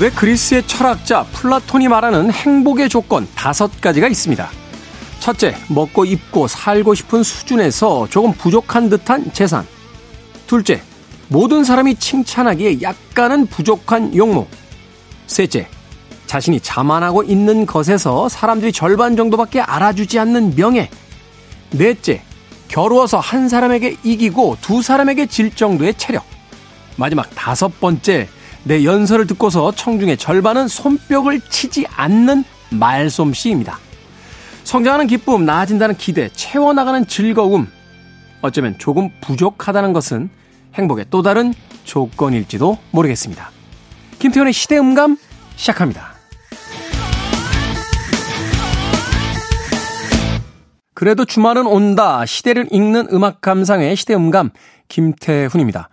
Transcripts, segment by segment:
고대 그리스의 철학자 플라톤이 말하는 행복의 조건 다섯 가지가 있습니다. 첫째, 먹고 입고 살고 싶은 수준에서 조금 부족한 듯한 재산. 둘째, 모든 사람이 칭찬하기에 약간은 부족한 용모. 셋째, 자신이 자만하고 있는 것에서 사람들이 절반 정도밖에 알아주지 않는 명예. 넷째, 겨루어서 한 사람에게 이기고 두 사람에게 질 정도의 체력. 마지막 다섯 번째, 내 연설을 듣고서 청중의 절반은 손뼉을 치지 않는 말솜씨입니다. 성장하는 기쁨, 나아진다는 기대, 채워나가는 즐거움. 어쩌면 조금 부족하다는 것은 행복의 또 다른 조건일지도 모르겠습니다. 김태훈의 시대음감 시작합니다. 그래도 주말은 온다. 시대를 읽는 음악 감상의 시대음감 김태훈입니다.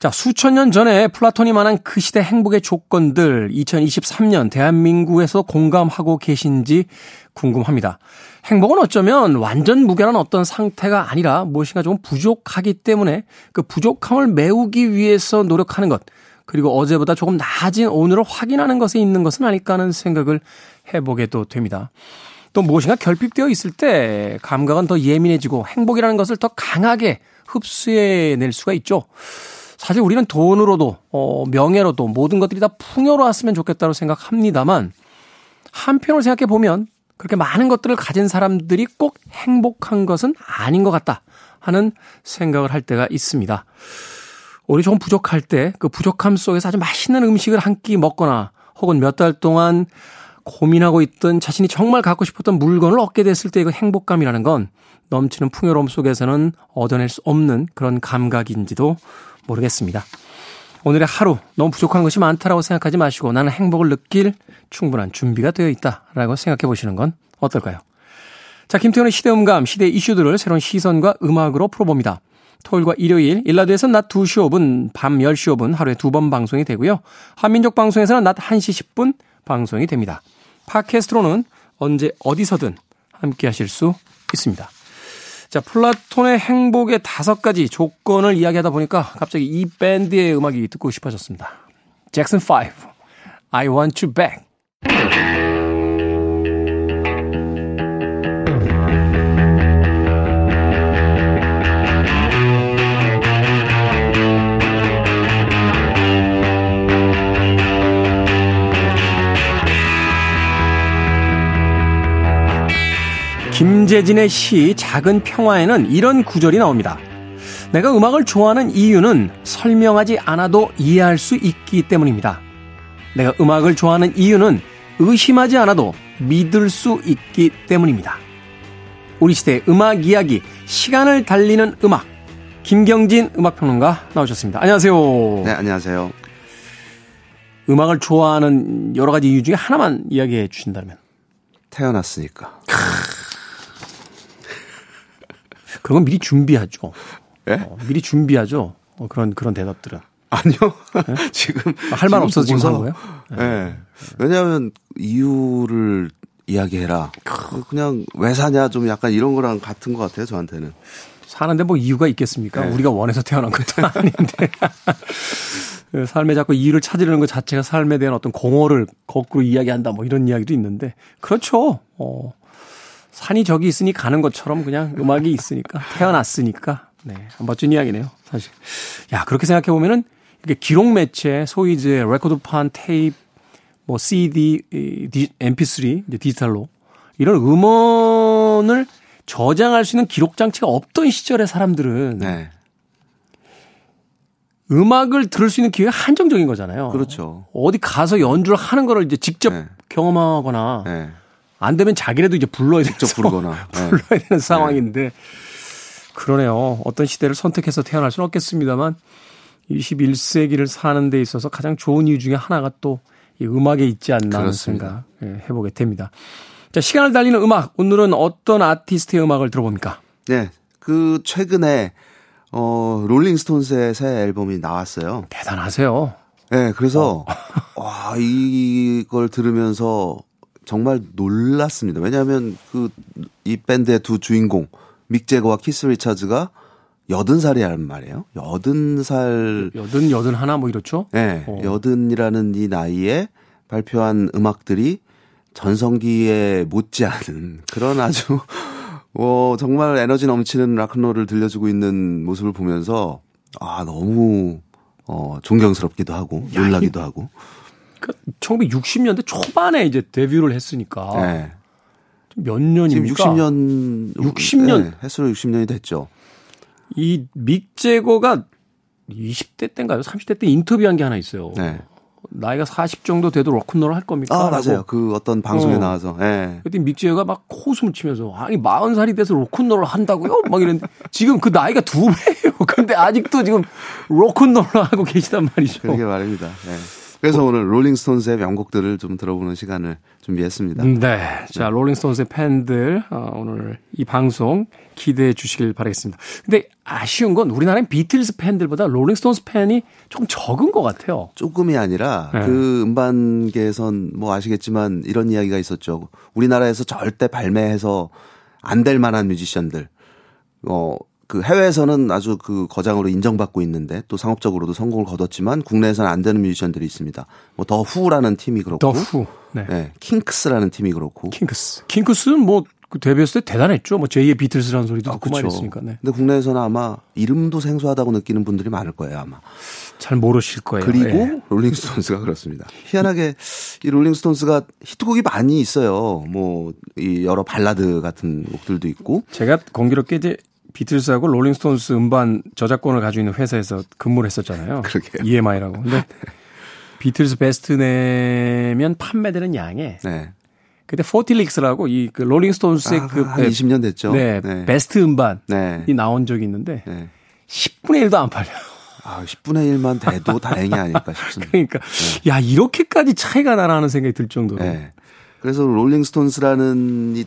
자, 수천 년 전에 플라톤이 말한 그 시대 행복의 조건들 2023년 대한민국에서 공감하고 계신지 궁금합니다. 행복은 어쩌면 완전 무결한 어떤 상태가 아니라 무엇인가 좀 부족하기 때문에 그 부족함을 메우기 위해서 노력하는 것, 그리고 어제보다 조금 나아진 오늘을 확인하는 것에 있는 것은 아닐까 하는 생각을 해보게 도 됩니다. 또 무엇인가 결핍되어 있을 때 감각은 더 예민해지고 행복이라는 것을 더 강하게 흡수해낼 수가 있죠. 사실 우리는 돈으로도 어, 명예로도 모든 것들이 다 풍요로웠으면 좋겠다고 생각합니다만 한편으로 생각해 보면 그렇게 많은 것들을 가진 사람들이 꼭 행복한 것은 아닌 것 같다 하는 생각을 할 때가 있습니다. 우리 조금 부족할 때 그 부족함 속에서 아주 맛있는 음식을 한 끼 먹거나 혹은 몇 달 동안 고민하고 있던 자신이 정말 갖고 싶었던 물건을 얻게 됐을 때의 그 행복감이라는 건 넘치는 풍요로움 속에서는 얻어낼 수 없는 그런 감각인지도 모르겠습니다. 오늘의 하루 너무 부족한 것이 많다라고 생각하지 마시고 나는 행복을 느낄 충분한 준비가 되어 있다라고 생각해 보시는 건 어떨까요? 자, 김태훈의 시대음감, 시대 이슈들을 새로운 시선과 음악으로 풀어봅니다. 토요일과 일요일, 일라드에서는 낮 2시 5분, 밤 10시 5분 하루에 두 번 방송이 되고요. 한민족 방송에서는 낮 1시 10분 방송이 됩니다. 팟캐스트로는 언제 어디서든 함께 하실 수 있습니다. 자, 플라톤의 행복의 다섯 가지 조건을 이야기하다 보니까 갑자기 이 밴드의 음악이 듣고 싶어졌습니다. 잭슨 5, I want you back. 김재진의 시 작은 평화에는 이런 구절이 나옵니다. 내가 음악을 좋아하는 이유는 설명하지 않아도 이해할 수 있기 때문입니다. 내가 음악을 좋아하는 이유는 의심하지 않아도 믿을 수 있기 때문입니다. 우리 시대의 음악 이야기, 시간을 달리는 음악. 김경진 음악평론가 나오셨습니다. 안녕하세요. 네, 안녕하세요. 음악을 좋아하는 여러 가지 이유 중에 하나만 이야기해 주신다면? 태어났으니까. 그런 건 미리 준비하죠. 예? 어, 미리 준비하죠. 어, 그런 그런 대답들은. 아니요. 네? 지금 할 말 없어서 지금 한 거예요? 예. 네. 왜냐하면 이유를 이야기해라. 그냥 왜 사냐 좀 약간 이런 거랑 같은 것 같아요 저한테는. 사는데 뭐 이유가 있겠습니까? 네. 우리가 원해서 태어난 것도 아닌데. 그 삶에 자꾸 이유를 찾으려는 것 자체가 삶에 대한 어떤 공허를 거꾸로 이야기한다 뭐 이런 이야기도 있는데 그렇죠. 어. 산이 저기 있으니 가는 것처럼 그냥 음악이 있으니까 태어났으니까 네 멋진 이야기네요 사실 야 그렇게 생각해 보면은 이게 기록 매체 소위 이제 레코드판 테이프 뭐 CD MP3 이제 디지털로 이런 음원을 저장할 수 있는 기록 장치가 없던 시절의 사람들은 네. 음악을 들을 수 있는 기회가 한정적인 거잖아요. 그렇죠. 어디 가서 연주를 하는 거를 이제 직접 네. 경험하거나 네. 안 되면 자기라도 이제 불러야 직접 부르거나 네. 불러야 되는 상황인데 네. 그러네요. 어떤 시대를 선택해서 태어날 수는 없겠습니다만 21세기를 사는 데 있어서 가장 좋은 이유 중에 하나가 또 이 음악에 있지 않나 하는 생각 예, 해보게 됩니다. 자, 시간을 달리는 음악. 오늘은 어떤 아티스트의 음악을 들어봅니까? 네. 그 최근에 어 롤링스톤스의 새 앨범이 나왔어요. 대단하세요. 네, 그래서 어. 와 이걸 들으면서 정말 놀랐습니다. 왜냐하면 그 이 밴드의 두 주인공 믹 제거와 키스 리차즈가 여든 살이라는 말이에요. 여든 살. 여든, 여든 하나 뭐 이렇죠? 네. 어. 여든이라는 이 나이에 발표한 음악들이 전성기에 못지않은 그런 아주, 어, 정말 에너지 넘치는 락큰롤을 들려주고 있는 모습을 보면서, 아, 너무, 어, 존경스럽기도 하고, 놀라기도 야, 하고. 그 1960년대 초반에 이제 데뷔를 했으니까. 네. 몇 년입니까? 지금 60년 60년 네, 횟수로 60년이 됐죠. 이믹 제거가 20대 때인가요? 30대 때 인터뷰한 게 하나 있어요. 네. 나이가 40 정도 돼도 로큰롤을 할 겁니까? 아, 맞아요. 그 어떤 방송에 어. 나와서. 예. 그때 믹제가 막 코웃음을 치면서 아니 40살이 돼서 로큰롤을 한다고요? 막 이랬는데 지금 그 나이가 두 배예요. 근데 아직도 지금 로큰롤을 하고 계시단 말이죠. 그러게 말입니다. 예. 그래서 오늘 롤링스톤스의 명곡들을 좀 들어보는 시간을 준비했습니다. 네. 자, 롤링스톤스의 팬들, 어, 오늘 이 방송 기대해 주시길 바라겠습니다. 근데 아쉬운 건 우리나라는 비틀스 팬들보다 롤링스톤스 팬이 조금 적은 것 같아요. 조금이 아니라 네. 그 음반계에선 뭐 아시겠지만 이런 이야기가 있었죠. 우리나라에서 절대 발매해서 안 될 만한 뮤지션들. 어, 그 해외에서는 아주 그 거장으로 인정받고 있는데 또 상업적으로도 성공을 거뒀지만 국내에서는 안 되는 뮤지션들이 있습니다. 뭐 더 후라는 팀이 그렇고 더 후. 네. 네. 킹크스라는 팀이 그렇고 킹크스. 킹크스는 뭐그 데뷔했을 때 대단했죠. 뭐 제2의 비틀스라는 소리도 아, 듣고 많이 했으니까. 네. 근데 국내에서는 아마 이름도 생소하다고 느끼는 분들이 많을 거예요, 아마. 잘 모르실 거예요. 그리고 예. 롤링스톤스가 그렇습니다. 희한하게 이 롤링스톤스가 히트곡이 많이 있어요. 뭐 이 여러 발라드 같은 곡들도 있고. 제가 공교롭게 이제 비틀스하고 롤링스톤스 음반 저작권을 가지고 있는 회사에서 근무를 했었잖아요. 그러게요. EMI라고. 근데 비틀스 베스트 내면 판매되는 양에 네. 그때 Forty Licks라고 이 그 롤링스톤스의 아, 그한 20년 됐죠. 네, 네. 베스트 음반이 네. 나온 적이 있는데 네. 10분의 1도 안 팔려요. 아, 10분의 1만 돼도 다행이 아닐까 싶습니다. 그러니까 네. 야 이렇게까지 차이가 나라는 생각이 들 정도로. 네. 그래서 롤링스톤스라는 이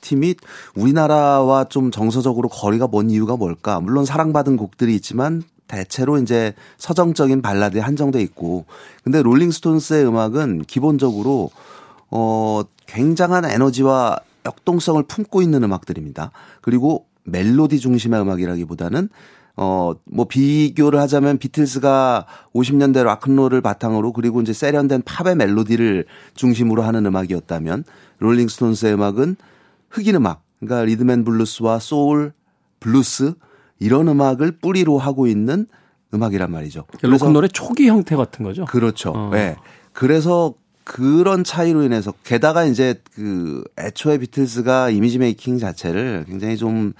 팀이 우리나라와 좀 정서적으로 거리가 먼 이유가 뭘까? 물론 사랑받은 곡들이 있지만 대체로 이제 서정적인 발라드에 한정돼 있고 근데 롤링스톤스의 음악은 기본적으로 어 굉장한 에너지와 역동성을 품고 있는 음악들입니다. 그리고 멜로디 중심의 음악이라기보다는 어, 뭐 비교를 하자면 비틀스가 50년대 락큰롤을 바탕으로 그리고 이제 세련된 팝의 멜로디를 중심으로 하는 음악이었다면 롤링스톤스의 음악은 흑인 음악, 그러니까 리듬 앤 블루스와 소울, 블루스 이런 음악을 뿌리로 하고 있는 음악이란 말이죠. 로큰롤의 초기 형태 같은 거죠. 그렇죠. 어. 네. 그래서 그런 차이로 인해서 게다가 이제 그 애초에 비틀스가 image making 자체를 굉장히 좀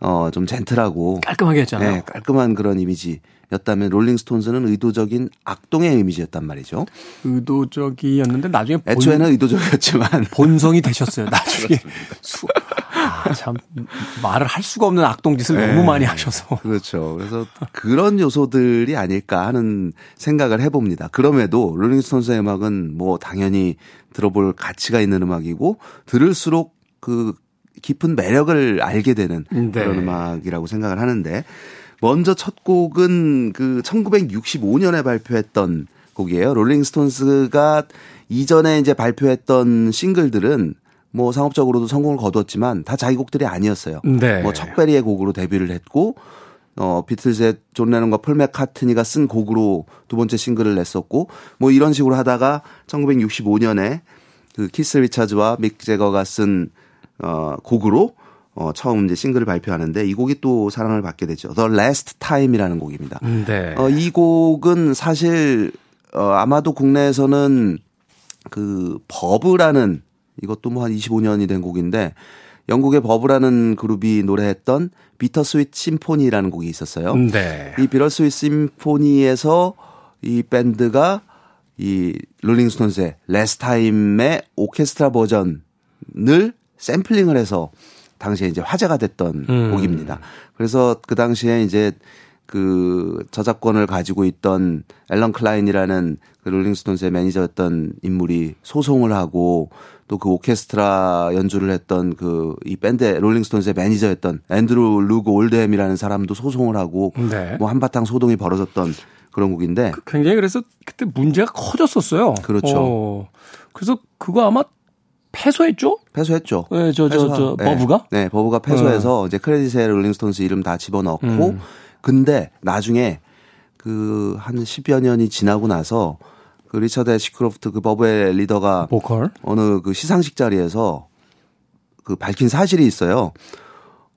어, 좀 gentle하고 깔끔하게 했잖아요. 네, 깔끔한 그런 이미지였다면 롤링스톤스는 의도적인 악동의 이미지였단 말이죠. 의도적이었는데 나중에 본, 애초에는 의도적이었지만 본성이 되셨어요. 나중에 수, 아, 참 말을 할 수가 없는 악동 짓을 네, 너무 많이 하셔서 그렇죠. 그래서 그런 요소들이 아닐까 하는 생각을 해봅니다. 그럼에도 롤링스톤스의 음악은 뭐 당연히 들어볼 가치가 있는 음악이고 들을수록 그 깊은 매력을 알게 되는 네. 그런 음악이라고 생각을 하는데 먼저 첫 곡은 그 1965년에 발표했던 곡이에요. 롤링스톤스가 이전에 이제 발표했던 싱글들은 뭐 상업적으로도 성공을 거뒀지만 다 자기 곡들이 아니었어요. 네. 뭐 척베리의 곡으로 데뷔를 했고 어 비틀즈의 존 레논과 폴 맥카트니가 쓴 곡으로 두 번째 싱글을 냈었고 뭐 이런 식으로 하다가 1965년에 그 키스 리차즈와 믹 제거가 쓴 어, 곡으로 어, 처음 이제 싱글을 발표하는데 이 곡이 또 사랑을 받게 되죠. The Last Time이라는 곡입니다. 네. 어, 이 곡은 사실 어, 아마도 국내에서는 그 버브라는 이것도 뭐 한 25년이 된 곡인데 영국의 버브라는 그룹이 노래했던 Bitter Sweet Symphony라는 곡이 있었어요. 네. 이 Bitter Sweet Symphony에서 이 밴드가 이 롤링스톤스의 Last Time의 오케스트라 버전을 샘플링을 해서 당시에 이제 화제가 됐던 음. 곡입니다. 그래서 그 당시에 이제 그 저작권을 가지고 있던 앨런 클라인이라는 그 롤링스톤스의 매니저였던 인물이 소송을 하고 또 그 오케스트라 연주를 했던 그 이 밴드 롤링스톤스의 매니저였던 앤드루 루그 올드햄이라는 사람도 소송을 하고 네. 뭐 한바탕 소동이 벌어졌던 그런 곡인데 그 굉장히 그래서 그때 문제가 커졌었어요. 그렇죠. 어, 그래서 그거 아마 패소했죠? 패소했죠. 네, 저, 저, 저, 네. 버브가? 네, 버브가 패소해서 네. 이제 크레딧에 롤링스톤스 이름 다 집어넣고, 음. 근데 나중에 그 한 10여 년이 지나고 나서 그 리처드 애시크로프트 그 버브의 리더가 보컬 어느 그 시상식 자리에서 그 밝힌 사실이 있어요.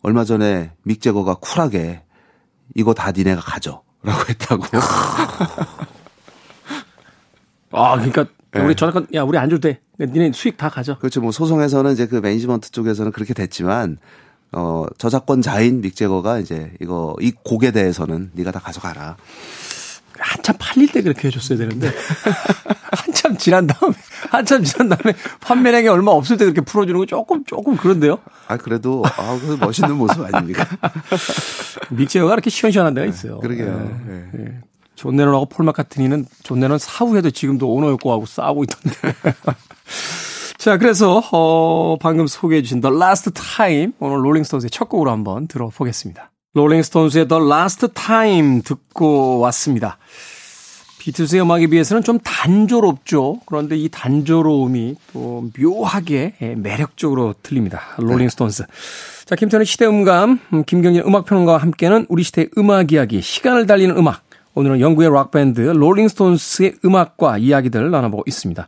얼마 전에 믹 제거가 쿨하게 이거 다 니네가 가져. 라고 했다고. 아, 그러니까 네. 우리 저작권 야, 우리 안 줘도 돼. 니네 수익 다 가져. 그렇죠. 뭐 소송에서는 이제 그 매니지먼트 쪽에서는 그렇게 됐지만 어 저작권자인 믹 재거가 이제 이거 이 곡에 대해서는 네가 다 가져가라. 한참 팔릴 때 그렇게 해줬어야 되는데 한참 지난 다음에 한참 지난 다음에 판매량이 얼마 없을 때 그렇게 풀어주는 거 조금 조금 그런데요. 아 그래도 아 그 멋있는 모습 아닙니까? 믹 재거가 이렇게 시원시원한 데가 있어요. 네, 그러게요. 네. 네. 존 레논하고 폴 매카트니는 존 레논 사후에도 지금도 오노 요코하고 싸우고 있던데. 자, 그래서 어 방금 소개해 주신 The Last Time 오늘 롤링스톤스의 첫 곡으로 한번 들어보겠습니다. 롤링스톤스의 The Last Time 듣고 왔습니다. 비틀스의 음악에 비해서는 좀 단조롭죠. 그런데 이 단조로움이 또 묘하게 예, 매력적으로 들립니다. 롤링스톤스. 자, 김태훈의 시대음감, 음, 김경진 음악평론가와 함께하는 우리 시대의 음악 이야기, 시간을 달리는 음악. 오늘은 영국의 락밴드 롤링스톤스의 음악과 이야기들 나눠보고 있습니다.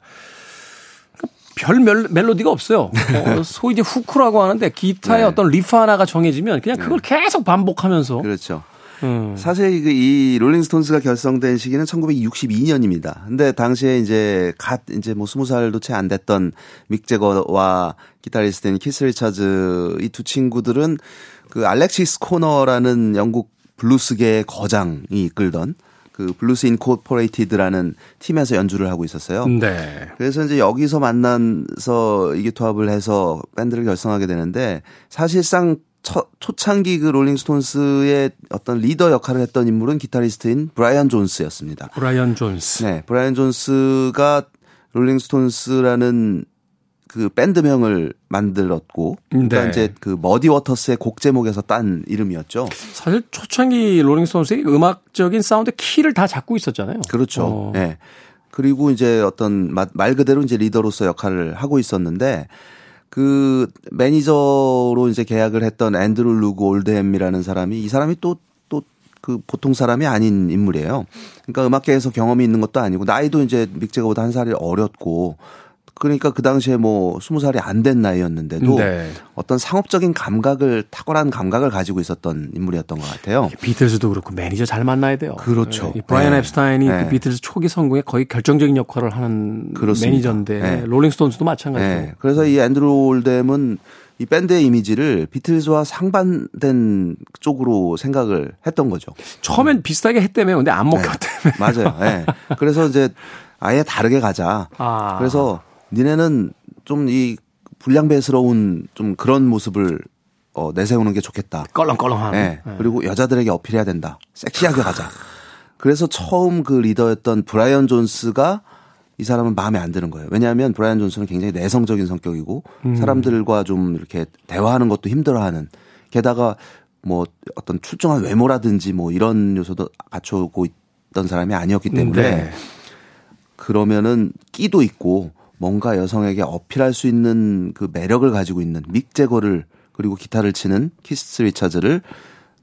별 멜로디가 없어요. 어, 소위 이제 hook라고 하는데 기타의 네. 어떤 리프 하나가 정해지면 그냥 그걸 네. 계속 반복하면서. 그렇죠. 음. 사실 그 이 롤링스톤스가 결성된 시기는 1962년입니다. 근데 당시에 이제 갓 이제 뭐 20살도 채 안 됐던 믹 재거와 기타리스트인 키스 리차즈 이 두 친구들은 그 알렉시스 코너라는 영국 블루스계의 거장이 이끌던 그 블루스 인코퍼레이티드라는 팀에서 연주를 하고 있었어요. 네. 그래서 이제 여기서 만나서 의기투합을 해서 밴드를 결성하게 되는데 사실상 초, 초창기 그 롤링스톤스의 어떤 리더 역할을 했던 인물은 기타리스트인 브라이언 존스였습니다. 브라이언 존스. 네, 브라이언 존스가 롤링스톤스라는 그 밴드명을 만들었고 그러니까 네. 이제 그 머디 워터스의 곡 제목에서 딴 이름이었죠. 사실 초창기 롤링스톤스의 음악적인 사운드 키를 다 잡고 있었잖아요. 그렇죠. 어. 네. 그리고 이제 어떤 말 그대로 이제 리더로서 역할을 하고 있었는데 그 매니저로 이제 계약을 했던 앤드루 루그 올드햄이라는 사람이 이 사람이 또 또 그 보통 사람이 아닌 인물이에요. 그러니까 음악계에서 경험이 있는 것도 아니고 나이도 이제 믹 재거보다 한 살이 어렸고 그러니까 그 당시에 뭐 스무 살이 안 된 나이였는데도 네. 어떤 상업적인 감각을 탁월한 감각을 가지고 있었던 인물이었던 것 같아요. 비틀즈도 그렇고 매니저 잘 만나야 돼요. 그렇죠. 네. 브라이언 네. 엡스타인이 네. 그 비틀즈 초기 성공에 거의 결정적인 역할을 하는 그렇습니다. 매니저인데 네. 롤링스톤스도 마찬가지예요. 네. 그래서 이 앤드루 올뎀은 이 밴드의 이미지를 비틀즈와 상반된 쪽으로 생각을 했던 거죠. 처음엔 비슷하게 했다며 근데 안 먹혔다며. 맞아요. 네. 그래서 이제 아예 다르게 가자. 아. 그래서 니네는 좀 이 불량배스러운 좀 그런 모습을 어, 내세우는 게 좋겠다. 껄렁껄렁한. 네. 네. 그리고 여자들에게 어필해야 된다. 섹시하게 가자. 그래서 처음 그 리더였던 브라이언 존스가 이 사람은 마음에 안 드는 거예요. 왜냐하면 브라이언 존스는 굉장히 내성적인 성격이고 음. 사람들과 좀 이렇게 대화하는 것도 힘들어하는 게다가 뭐 어떤 출중한 외모라든지 뭐 이런 요소도 갖추고 있던 사람이 아니었기 때문에 네. 그러면은 끼도 있고 뭔가 여성에게 어필할 수 있는 그 매력을 가지고 있는 믹 재거를 그리고 기타를 치는 키스 리차즈를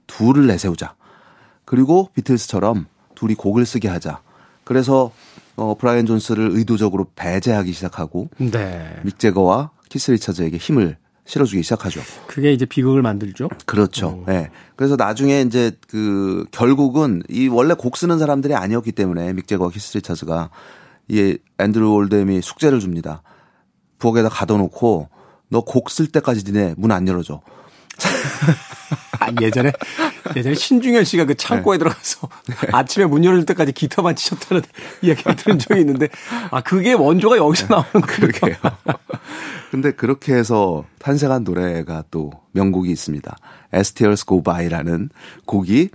둘을 내세우자. 그리고 비틀스처럼 둘이 곡을 쓰게 하자. 그래서 어 브라이언 존스를 의도적으로 배제하기 시작하고 네. 믹 재거와 키스 리차즈에게 힘을 실어주기 시작하죠. 그게 이제 비극을 만들죠. 그렇죠. 예. 네. 그래서 나중에 이제 그 결국은 이 원래 곡 쓰는 사람들이 아니었기 때문에 믹 재거와 키스 리차즈가 이 앤드루 올덤이 숙제를 줍니다. 부엌에다 가둬놓고 너 곡 쓸 때까지 니네 문 안 열어줘. 아, 예전에 예전에 신중현 씨가 그 창고에 네. 들어가서 네. 아침에 문 열을 때까지 기타만 치셨다는 이야기를 들은 적이 있는데 아 그게 원조가 여기서 네. 나오는 거예요. 근데 그렇게 해서 탄생한 노래가 또 명곡이 있습니다. Go By라는 곡이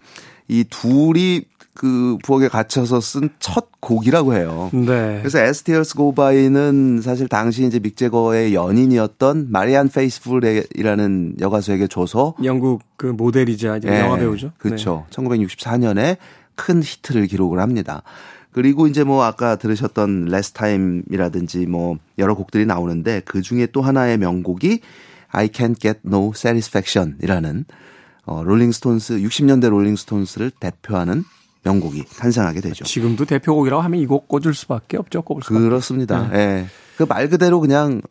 이 둘이 그 부엌에 갇혀서 쓴 첫 곡이라고 해요. 네. 그래서 As Tears Go By는 사실 당시 이제 믹 재거의 연인이었던 마리안 페이스풀이라는 여가수에게 줘서 영국 그 모델이자 네. 영화 배우죠. 그렇죠. 네. 1964년에 큰 히트를 기록을 합니다. 그리고 이제 뭐 아까 들으셨던 Last Time이라든지 뭐 여러 곡들이 나오는데 그 중에 또 하나의 명곡이 I Can't Get No Satisfaction이라는 어, 롤링스톤스 60년대 롤링스톤스를 대표하는 명곡이 탄생하게 되죠. 지금도 대표곡이라고 하면 이 곡 꽂을 수밖에 없죠. 꼽을 수밖에. 그렇습니다. 예. 네. 그 말 그대로 그냥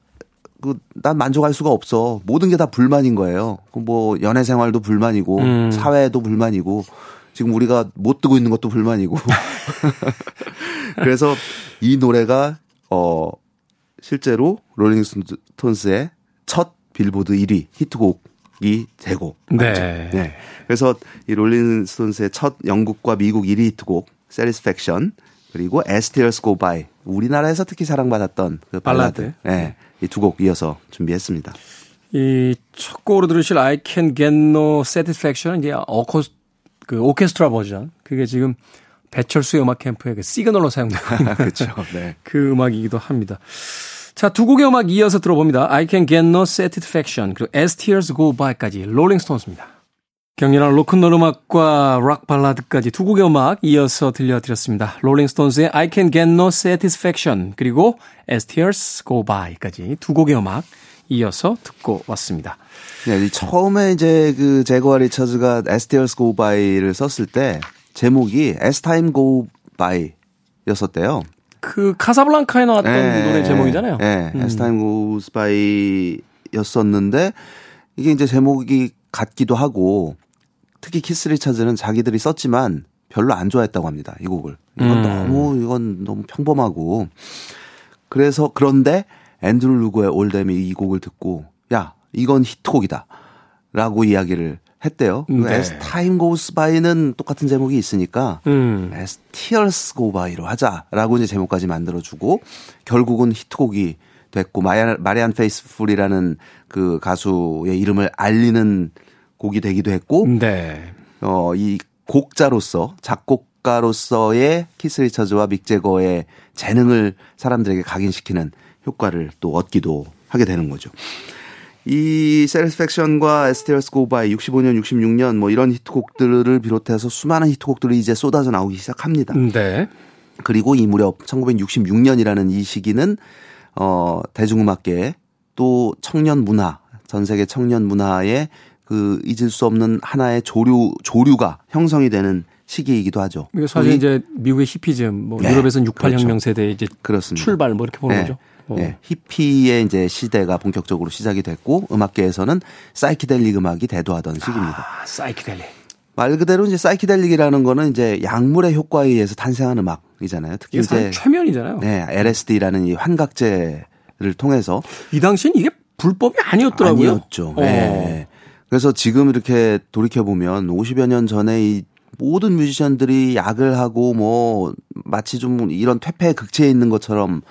그 난 만족할 수가 없어. 모든 게 다 불만인 거예요. 그 뭐 연애 생활도 불만이고 음. 사회도 불만이고 지금 우리가 못 뜨고 있는 것도 불만이고. 그래서 이 노래가 어 실제로 롤링스톤스의 첫 빌보드 1위 히트곡 이 되고 네. 네. 그래서 이 롤링스톤스의 첫 영국과 미국 1위 히트곡 Satisfaction 그리고 As Tears Go By 우리나라에서 특히 사랑받았던 그 발라드, 발라드. 네. 이 두 곡 이어서 준비했습니다. 이 첫 곡으로 들으실 I Can Get No Satisfaction은 이제 어코 그 오케스트라 버전 그게 지금 배철수의 음악 캠프의 그 시그널로 사용되고 있는 그렇죠. 네. 그 음악이기도 합니다. 자, 두 곡의 음악 이어서 들어봅니다. I Can Get No Satisfaction 그리고 As Tears Go By까지 롤링스톤스입니다. 격렬한 로큰롤 음악과 락 발라드까지 두 곡의 음악 이어서 들려드렸습니다. 롤링스톤스의 I Can Get No Satisfaction 그리고 As Tears Go By까지 두 곡의 음악 이어서 듣고 왔습니다. 네, 처음에 이제 그 제거와 리처즈가 As Tears Go By를 썼을 때 제목이 As Time Go By였었대요. 그 카사블랑카에 나왔던 네, 노래 제목이잖아요. 네, 음. As Time Goes By였었는데 이게 이제 제목이 같기도 하고 특히 키스 리차즈는 자기들이 썼지만 별로 안 좋아했다고 합니다. 이 곡을. 이건 음. 너무 이건 너무 평범하고 그래서 그런데 앤드루 루그 올덤이 이 곡을 듣고 야 이건 히트곡이다. 라고 이야기를 했대요. 네. As Time Goes By는 똑같은 제목이 있으니까 음. As Tears Go By로 하자라고 이제 제목까지 만들어주고 결국은 히트곡이 됐고 마리안, 마리안 페이스풀이라는 그 가수의 이름을 알리는 곡이 되기도 했고 네. 어, 이 곡자로서 작곡가로서의 키스 리처즈와 믹 제거의 재능을 사람들에게 각인시키는 효과를 또 얻기도 하게 되는 거죠. 이 세리스팩션과 에스테어스 고바이 65년, 66년 뭐 이런 히트곡들을 비롯해서 수많은 히트곡들이 이제 쏟아져 나오기 시작합니다. 네. 그리고 이 무렵 1966년이라는 이 시기는 어 대중음악계 또 청년 문화 전 세계 청년 문화의 그 잊을 수 없는 하나의 조류 조류가 형성이 되는 시기이기도 하죠. 사실 이제 미국의 히피즘, 뭐 네. 유럽에서는 68혁명 그렇죠. 세대 이제 그렇습니다. 출발 뭐 이렇게 보는 네. 거죠. 어. 네. 히피의 이제 시대가 본격적으로 시작이 됐고 음악계에서는 사이키델릭 음악이 대두하던 시기입니다. 아, 사이키델릭. 말 그대로 이제 사이키델릭이라는 거는 이제 약물의 효과에 의해서 탄생한 음악이잖아요. 특히 이제 최면이잖아요. 네, LSD라는 이 환각제를 통해서 이 당시엔 이게 불법이 아니었더라고요. 아니었죠. 어. 네. 그래서 지금 이렇게 돌이켜 보면 50여 년 전에 이 모든 뮤지션들이 약을 하고 뭐 마치 좀 이런 퇴폐 극체에 있는 것처럼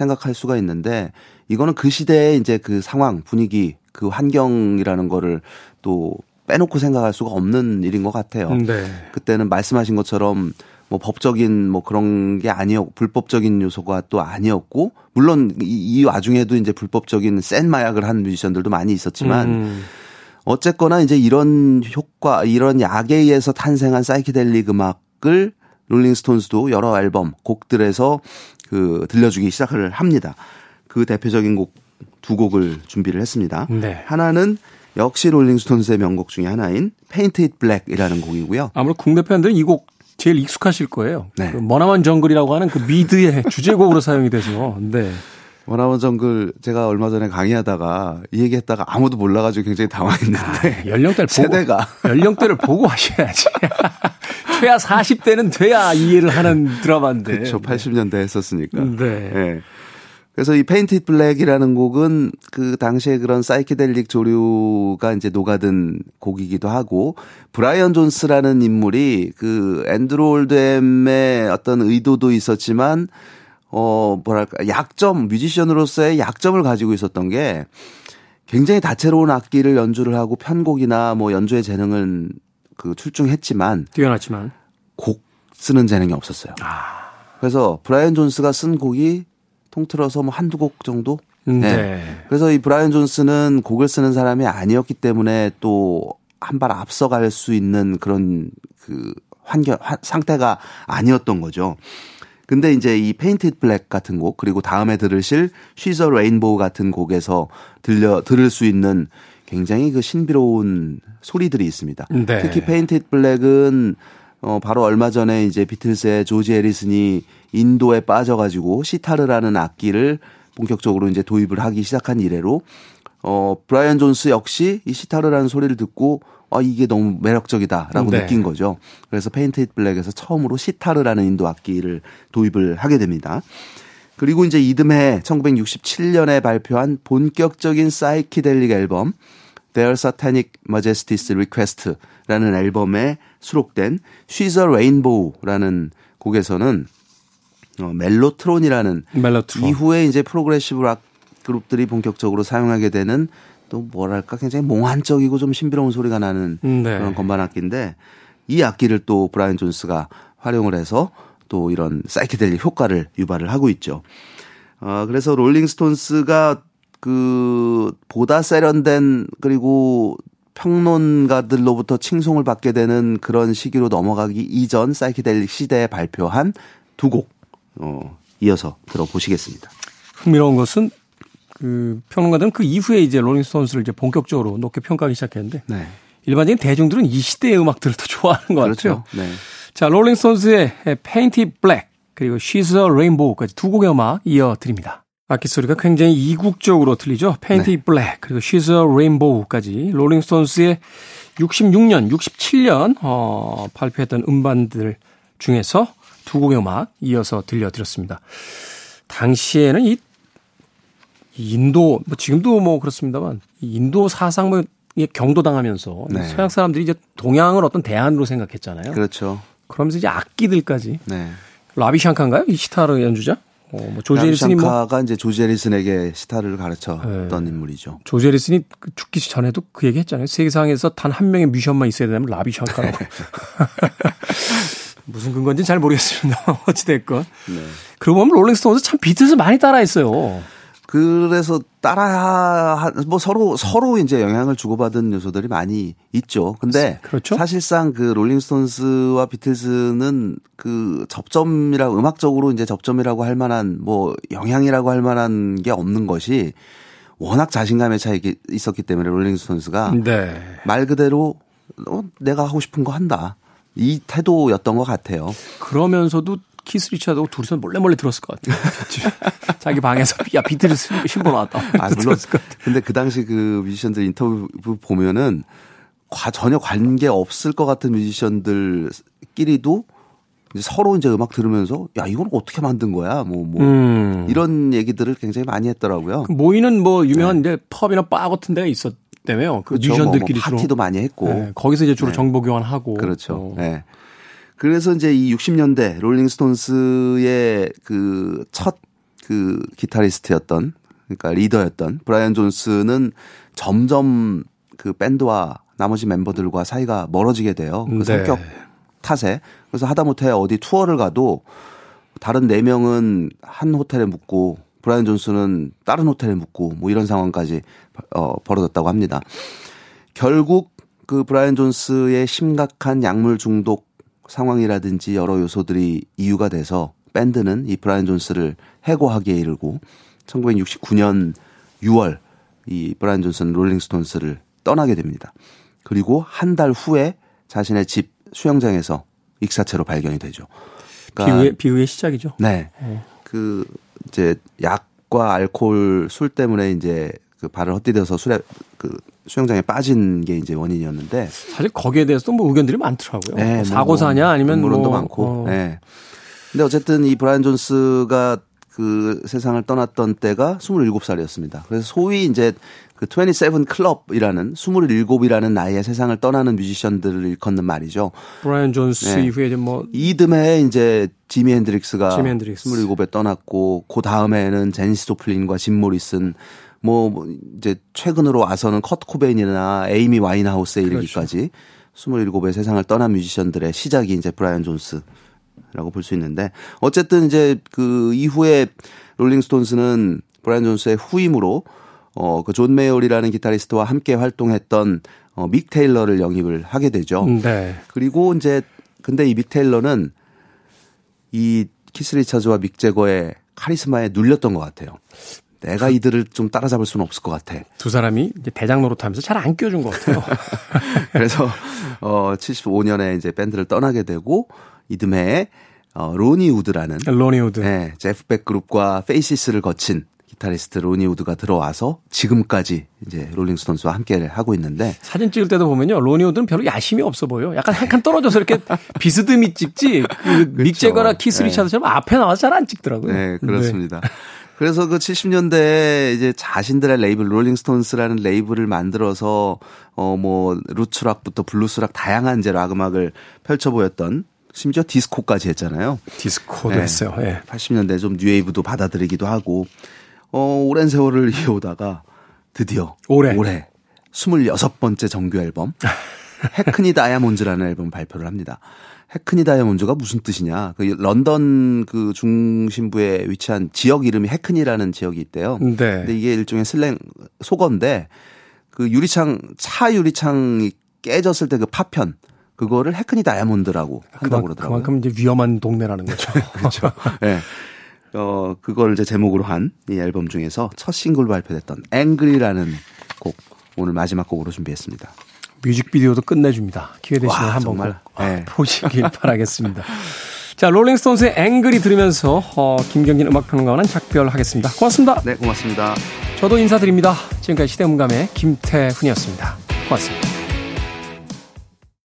생각할 수가 있는데 이거는 그 시대의 이제 그 상황, 분위기, 그 환경이라는 거를 또 빼놓고 생각할 수가 없는 일인 것 같아요. 네. 그때는 말씀하신 것처럼 뭐 법적인 뭐 그런 게 아니었고 불법적인 요소가 또 아니었고 물론 이, 이 와중에도 이제 불법적인 센 마약을 한 뮤지션들도 많이 있었지만 음. 어쨌거나 이제 이런 효과 이런 약에 의해서 탄생한 사이키델릭 음악을 롤링스톤스도 여러 앨범 곡들에서 그 들려주기 시작을 합니다. 그 대표적인 곡 두 곡을 준비를 했습니다. 네. 하나는 역시 롤링스톤스의 명곡 중에 하나인 Paint It Black이라는 곡이고요. 아무래도 국내 팬들은 이 곡 제일 익숙하실 거예요. 네. 그 머나먼 정글이라고 하는 그 미드의 주제곡으로 사용이 돼서. 네. 머나먼 정글 제가 얼마 전에 강의하다가 이 얘기했다가 아무도 몰라가지고 굉장히 당황했는데 아, 연령대를 세대가 보고, 연령대를 보고 하셔야지. 최하 40대는 돼야 이해를 하는 드라마인데. 그렇죠. 80년대 했었으니까. 네. 네. 그래서 이 Paint It Black이라는 곡은 그 당시에 그런 사이키델릭 조류가 이제 녹아든 곡이기도 하고 브라이언 존스라는 인물이 그 앤드루 올덤의 어떤 의도도 있었지만 어 뭐랄까 약점 뮤지션으로서의 약점을 가지고 있었던 게 굉장히 다채로운 악기를 연주를 하고 편곡이나 뭐 연주의 재능은 그 출중했지만 뛰어났지만 곡 쓰는 재능이 없었어요. 아. 그래서 브라이언 존스가 쓴 곡이 통틀어서 뭐 한두 곡 정도? 음, 네. 네. 그래서 이 브라이언 존스는 곡을 쓰는 사람이 아니었기 때문에 또 한 발 앞서갈 수 있는 그런 그 환경 상태가 아니었던 거죠. 근데 이제 이 Paint It Black 같은 곡 그리고 다음에 들으실 She's a Rainbow 같은 곡에서 들려 들을 수 있는 굉장히 그 신비로운 소리들이 있습니다. 네. 특히 Paint It Black은 어 바로 얼마 전에 이제 비틀스의 조지 해리슨이 인도에 빠져가지고 시타르라는 악기를 본격적으로 이제 도입을 하기 시작한 이래로 어 브라이언 존스 역시 이 시타르라는 소리를 듣고 아 이게 너무 매력적이다라고 네. 느낀 거죠. 그래서 Paint It Black에서 처음으로 시타르라는 인도 악기를 도입을 하게 됩니다. 그리고 이제 이듬해 1967년에 발표한 본격적인 사이키델릭 앨범 Their Satanic Majesties Request라는 앨범에 수록된 She's a Rainbow라는 곡에서는 어, 멜로트론이라는 멜로트론. 이후에 이제 프로그레시브 락 그룹들이 본격적으로 사용하게 되는 또 뭐랄까 굉장히 몽환적이고 좀 신비로운 소리가 나는 네. 그런 건반 악기인데 이 악기를 또 브라이언 존스가 활용을 해서 또 이런 사이키델릭 효과를 유발을 하고 있죠. 어, 그래서 롤링스톤스가 그 보다 세련된 그리고 평론가들로부터 칭송을 받게 되는 그런 시기로 넘어가기 이전 사이키델릭 시대에 발표한 두 곡, 어, 이어서 들어보시겠습니다. 흥미로운 것은 그 평론가들은 그 이후에 이제 롤링스톤스를 이제 본격적으로 높게 평가하기 시작했는데 네. 일반적인 대중들은 이 시대의 음악들을 더 좋아하는 것 그렇죠. 같아요. 네. 자, 롤링스톤스의 Painted Black 그리고 She's a Rainbow까지 두 곡의 음악 이어 드립니다. 악기 소리가 굉장히 이국적으로 들리죠. Painted Black 그리고 She's a Rainbow까지 롤링스톤스의 66년, 67년 어, 발표했던 음반들 중에서 두 곡의 음악 이어서 들려드렸습니다. 당시에는 이 인도 뭐 지금도 뭐 그렇습니다만 이 인도 사상을 경도당하면서 네. 서양 사람들이 이제 동양을 어떤 대안으로 생각했잖아요. 그렇죠. 그러면서 이제 악기들까지 네. 라비 샹카인가요? 이 시타르 연주자? 어, 뭐 조지 해리슨이 뭐 이제 조지 해리슨에게 시타를 가르쳤던 네. 인물이죠. 조지 해리슨이 그 죽기 전에도 그 얘기 했잖아요. 세계상에서 단 한 명의 뮤지션만 있어야 되면 라비 샹카라고. 무슨 근거인지는 잘 모르겠습니다. 어찌됐건. 네. 그러고 보면 롤링스톤스 참 비틀즈 많이 따라했어요. 그래서 따라 뭐 서로 서로 이제 영향을 주고받은 요소들이 많이 있죠. 근데 그렇죠. 사실상 그 롤링스톤스와 비틀즈는 그 접점이라 음악적으로 이제 접점이라고 할 만한 뭐 영향이라고 할 만한 게 없는 것이 워낙 자신감의 차이가 있었기 때문에 롤링스톤스가 네. 말 그대로 어, 내가 하고 싶은 거 한다. 이 태도였던 것 같아요. 그러면서도 키스 리차도 둘이서 몰래 몰래 들었을 것 같아요. 자기 방에서 야 비틀즈 신보 나왔다. 아, 물론. 근데 그 당시 그 뮤지션들 인터뷰 보면은 과, 전혀 관계 없을 것 같은 뮤지션들끼리도 이제 서로 이제 음악 들으면서 야, 이건 어떻게 만든 거야? 뭐, 뭐. 음. 이런 얘기들을 굉장히 많이 했더라고요. 모이는 뭐 유명한 이제 펍이나 바 같은 데가 있었다며요. 그 네. 그렇죠. 뭐, 뭐 뮤지션들끼리 주로. 파티도 많이 했고. 네, 거기서 이제 주로 네. 정보 교환하고. 그렇죠. 어. 네. 그래서 이제 이 60년대 롤링스톤스의 그첫그 기타리스트였던 그러니까 리더였던 브라이언 존스는 점점 그 밴드와 나머지 멤버들과 사이가 멀어지게 돼요. 그 네. 성격 탓에. 그래서 하다못해 어디 투어를 가도 다른 네 명은 한 호텔에 묵고 브라이언 존스는 다른 호텔에 묵고 뭐 이런 상황까지 어 벌어졌다고 합니다. 결국 그 브라이언 존스의 심각한 약물 중독 상황이라든지 여러 요소들이 이유가 돼서 밴드는 이 브라이언 존스를 해고하기에 이르고 1969년 6월 이 브라이언 존스는 롤링스톤스를 떠나게 됩니다. 그리고 한 달 후에 자신의 집 수영장에서 익사체로 발견이 되죠. 그러니까 비유의, 비유의 시작이죠. 네. 어. 그 이제 약과 알코올 술 때문에 이제 그 발을 헛디뎌서 술에 그 수영장에 빠진 게 이제 원인이었는데 사실 거기에 대해서도 뭐 의견들이 많더라고요. 네, 뭐뭐 사고사냐 아니면 음모론도 뭐 많고. 어, 네. 근데 어쨌든 이 브라이언 존스가 그 세상을 떠났던 때가 27살이었습니다. 그래서 소위 이제 그 27 클럽이라는 27이라는 나이에 세상을 떠나는 뮤지션들을 일컫는 말이죠. 브라이언 존스 네. 이후에 뭐 이듬해에 이제 지미 핸드릭스가 지미 핸드릭스. 27에 떠났고 그 다음에는 제니스 조플린과 짐 모리슨 뭐, 뭐 이제 최근으로 와서는 커트 코베인이나 에이미 와인하우스에 그렇죠. 이르기까지 27에 세상을 떠난 뮤지션들의 시작이 이제 브라이언 존스 라고 볼 수 있는데 어쨌든 이제 그 이후에 롤링스톤스는 브라이언 존스의 후임으로 어 그 존 메이올이라는 기타리스트와 함께 활동했던 어, 믹 테일러를 영입을 하게 되죠. 네. 그리고 이제 근데 이 믹 테일러는 이 키스 리차즈와 믹 제거의 카리스마에 눌렸던 것 같아요. 내가 이들을 좀 따라잡을 수는 없을 것 같아. 두 사람이 이제 대장 노릇하면서 잘안 껴준 것 같아요. 그래서 어 75년에 이제 밴드를 떠나게 되고 이듬해에 어 로니 우드라는 로니 우드. 네, 제프 백 그룹과 페이시스를 거친 기타리스트 로니 우드가 들어와서 지금까지 이제 롤링스톤스와 함께 하고 있는데 사진 찍을 때도 보면요 로니 우드는 별로 야심이 없어 보여. 약간 한 칸 떨어져서 이렇게 비스듬히 찍지. 그믹 제거나 키스 리차드처럼 네. 앞에 나와서 잘 안 찍더라고요. 네 그렇습니다. 네. 그래서 그 70년대에 이제 자신들의 레이블 롤링스톤스라는 레이블을 만들어서 어 뭐 roots rock부터 blues rock 다양한 이제 락 음악을 펼쳐 보였던 심지어 디스코까지 했잖아요. 디스코도 네. 했어요. 네. 80년대 좀 뉴웨이브도 받아들이기도 하고 어 오랜 세월을 이어오다가 드디어 올해 올해 26번째 정규 앨범 해크니 다이아몬드라는 앨범 발표를 합니다. 해크니 다이아몬드가 무슨 뜻이냐? 그 런던 그 중심부에 위치한 지역 이름이 해크니라는 지역이 있대요. 네. 근데 이게 일종의 슬랭 속어인데 그 유리창 차 유리창이 깨졌을 때 그 파편 그거를 해크니 다이아몬드라고 한다고 그러더라고요. 그만큼 이제 위험한 동네라는 거죠. 그렇죠. 예. 네. 어, 그걸 이제 제목으로 한 이 앨범 중에서 첫 싱글 발표됐던 앵그리라는 곡 오늘 마지막 곡으로 준비했습니다. 뮤직비디오도 끝내줍니다. 기회 되시면 와, 한번 꼭 네. 보시길 바라겠습니다. 자, 롤링스톤스의 앵글이 들으면서 어, 김경진 음악평론가와는 작별하겠습니다. 고맙습니다. 네, 고맙습니다. 저도 인사드립니다. 지금까지 시대문감의 김태훈이었습니다. 고맙습니다.